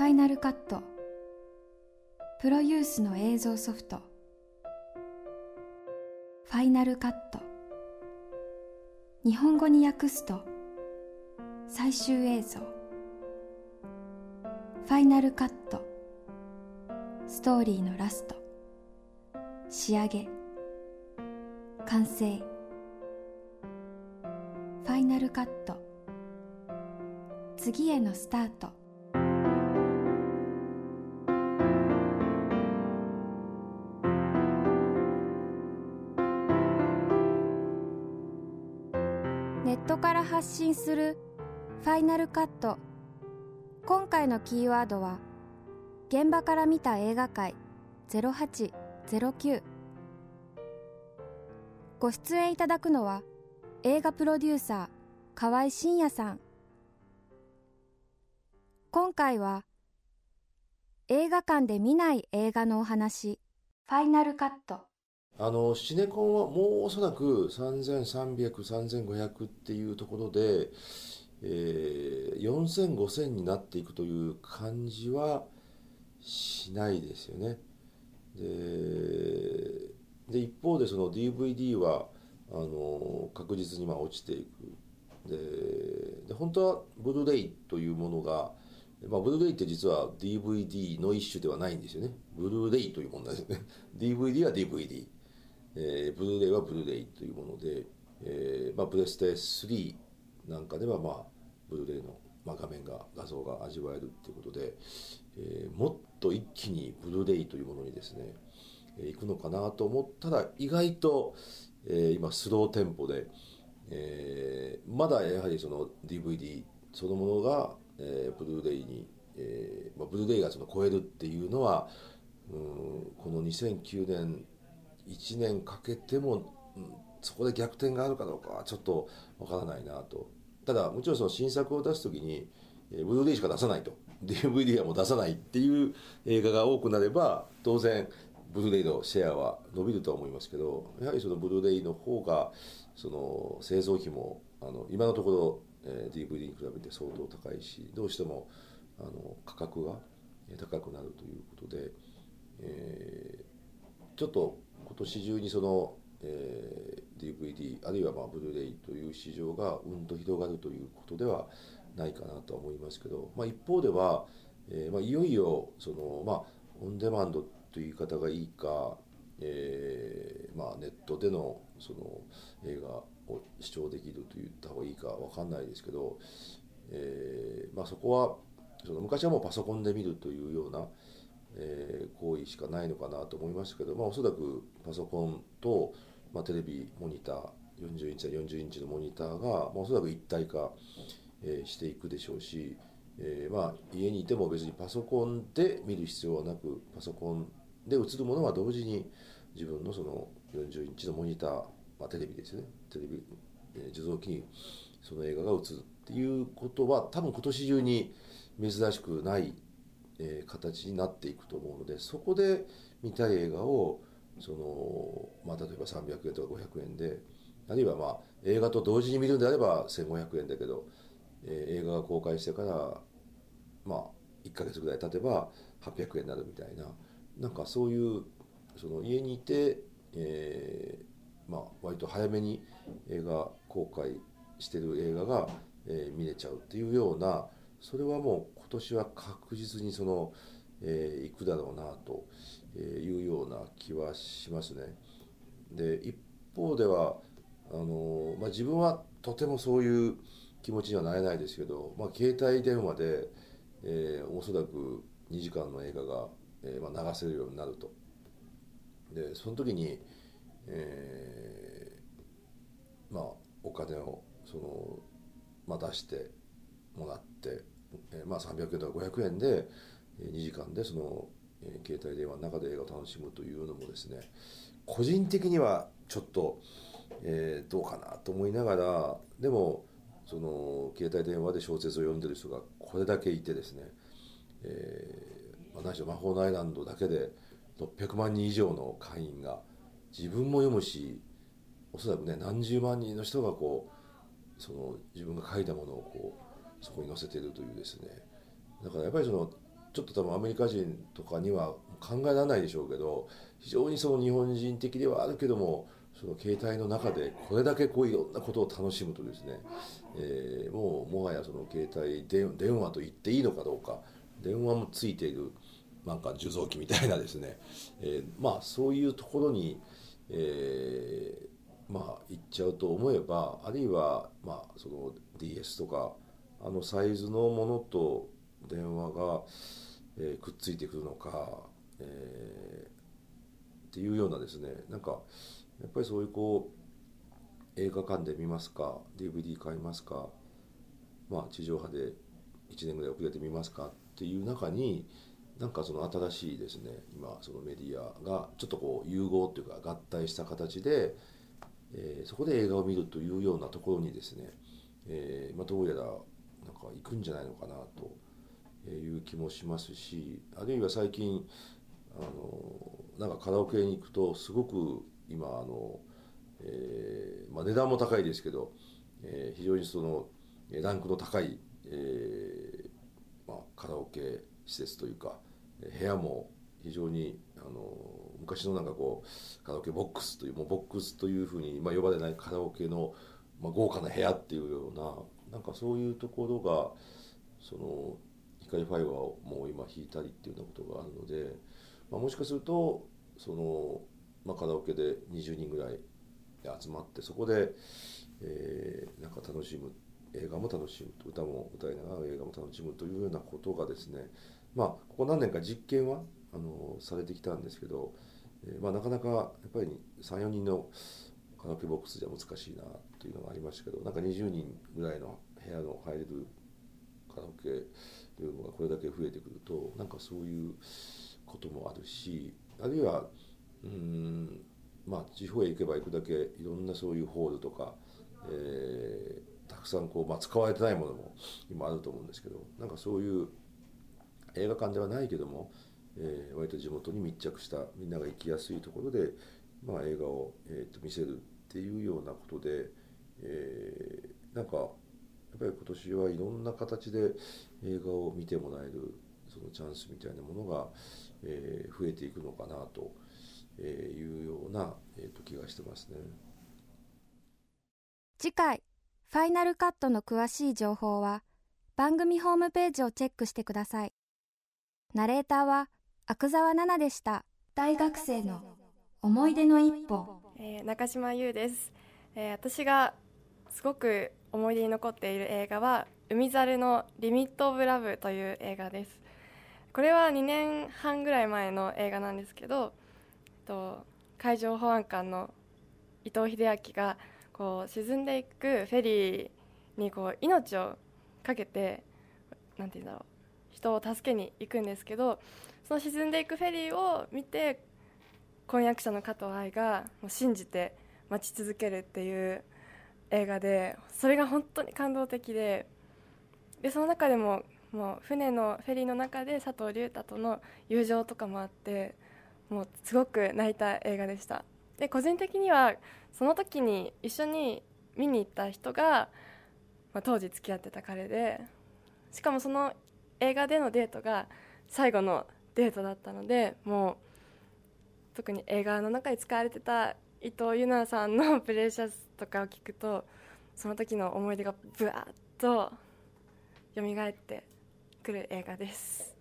ファイナルカットプロユースの映像ソフト。ファイナルカット日本語に訳すと最終映像。ファイナルカットストーリーのラスト。仕上げ。完成。ファイナルカット次へのスタート。ネットから発信するファイナルカット。今回のキーワードは現場から見た映画界。0809ご出演いただくのは映画プロデューサー河合真也さん。今回は映画館で見ない映画のお話。ファイナルカット。あのシネコンはもうおそらく3300、3500っていうところで、えー、4000、5000になっていくという感じはしないですよね。で一方でその DVD はあの確実にまあ落ちていく。で本当はブルーレイというものが、まあ、ブルーレイって実は DVD の一種ではないんですよね。ブルーレイという問題ですよね。DVD は DVD、えー、ブルーレイはブルーレイというもので、えーまあ、プレステ3なんかではまあブルーレイの、まあ、画面が画像が味わえるっていうことで、えー、もっと一気にブルーレイというものにですねいくのかなと思ったら意外と、えー、今スローテンポで、えー、まだやはりその DVD そのものが、えー、ブルーレイに、えーまあ、ブルーレイがその超えるっていうのはうんこの2009年1年かけても、うん、そこで逆転があるかどうかはちょっとわからないなと。ただもちろんその新作を出す時にえブルーレイしか出さないと。DVD はもう出さないっていう映画が多くなれば当然ブルーレイのシェアは伸びるとは思いますけどやはりそのブルーレイの方がその製造費もあの今のところ、えー、DVD に比べて相当高いしどうしてもあの価格が高くなるということで、えー、ちょっと年中にその、えー、DVD あるいはまあブルーレイという市場がうんと広がるということではないかなとは思いますけど、まあ、一方では、えーまあ、いよいよその、まあ、オンデマンドという言い方がいいか、えーまあ、ネットでのその映画を視聴できると言った方がいいか分かんないですけど、えーまあ、そこはその昔はもうパソコンで見るというような、えー、行為しかないのかなと思いますけど、まあ、おそらくパソコンと、まあ、テレビモニター40インチや40インチのモニターが、まあ、おそらく一体化、えー、していくでしょうし、えー、まあ家にいても別にパソコンで見る必要はなくパソコンで映るものは同時に自分のその40インチのモニター、まあ、テレビですね。テレビ、えー、受像機にその映画が映るっていうことは多分今年中に珍しくない、えー、形になっていくと思うのでそこで見たい映画をその、まあ、例えば300円とか500円であるいはまあ映画と同時に見るんであれば1500円だけど、えー、映画が公開してからまあ1ヶ月ぐらい経てば800円になるみたいな。なんかそういうその家にいて、えーまあ、割と早めに映画公開してる映画が、えー、見れちゃうっていうようなそれはもう今年は確実にその、えー、いくだろうなというような気はしますね。で一方ではあの、まあ、自分はとてもそういう気持ちにはなれないですけど、まあ、携帯電話で、えー、おそらく2時間の映画がえー、まあ、流せるようになるとでその時に、えー、まあお金をその、まあ、出してもらって、えー、まあ、300円とか500円で2時間でその、えー、携帯電話の中で映画を楽しむというのもですね個人的にはちょっと、えー、どうかなと思いながらでもその携帯電話で小説を読んでる人がこれだけいてですね、えー何しろ魔法のアイランドだけで600万人以上の会員が自分も読むしおそらくね何十万人の人がこうその自分が書いたものをこうそこに載せてるというですね。だからやっぱりそのちょっと多分アメリカ人とかには考えられないでしょうけど非常にその日本人的ではあるけどもその携帯の中でこれだけこういろんなことを楽しむとですね、えー、もうもはやその携帯電話と言っていいのかどうか電話もついているなんか受像機みたいなですね、えー、まあそういうところに、えー、まあ行っちゃうと思えばあるいはまあその DS とかあのサイズのものと電話が、えー、くっついてくるのか、えー、っていうようなですね。なんかやっぱりそういうこう映画館で見ますか DVD 買いますかまあ地上波で1年ぐらい遅れてみますかっていう中になんかその新しいですね今そのメディアがちょっとこう融合というか合体した形で、えー、そこで映画を見るというようなところにですね、えー、まあ、どうやらなんか行くんじゃないのかなという気もしますしあるいは最近あのなんかカラオケに行くとすごく今あの、えー、まあ、値段も高いですけど、え非常にそのランクの高い、えまあ、カラオケ施設というか部屋も非常にあの昔のなんかこうカラオケボックスというもうボックスというふうに、まあ、呼ばれないカラオケの、まあ、豪華な部屋っていうようななんかそういうところがその光ファイバーをもう今引いたりっていうようなことがあるので、まあ、もしかするとその、まあ、カラオケで20人ぐらい集まってそこで、えー、なんか楽しむ映画も楽しむ歌も歌いながら映画も楽しむというようなことがですねまあここ何年か実験はあのされてきたんですけど、えー、まあ、なかなかやっぱり34人のカラオケボックスじゃ難しいなというのがありましたけどなんか20人ぐらいの部屋の入れるカラオケルームがこれだけ増えてくるとなんかそういうこともあるしあるいはうんまあ地方へ行けば行くだけいろんなそういうホールとか、えー、たくさんこう、まあ、使われてないものも今あると思うんですけどなんかそういう映画館ではないけども、えー、割と地元に密着したみんなが行きやすいところで、まあ、映画を、えー、と見せるっていうようなことで、えー、なんかやっぱり今年はいろんな形で映画を見てもらえるそのチャンスみたいなものが、えー、増えていくのかなというような、えー、と気がしてますね。次回ファイナルカットの詳しい情報は番組ホームページをチェックしてください。ナレーターは阿久澤奈々でした。大学生の思い出の一歩。えー、中島優です、えー、私がすごく思い出に残っている映画は海猿のリミットオブラブという映画です。これは2年半ぐらい前の映画なんですけど、と海上保安官の伊藤英明がこう沈んでいくフェリーにこう命をかけてなんて言うんだろう人を助けに行くんですけどその沈んでいくフェリーを見て婚約者の加藤愛がもう信じて待ち続けるっていう映画でそれが本当に感動的ででその中でももう船のフェリーの中で佐藤隆太との友情とかもあってもうすごく泣いた映画でした。で個人的にはその時に一緒に見に行った人が、まあ、当時付き合ってた彼でしかもその映画でのデートが最後のデートだったのでもう特に映画の中で使われてた伊藤優奈さんの「プレシャス」とかを聞くとその時の思い出がぶわっと蘇ってくる映画です。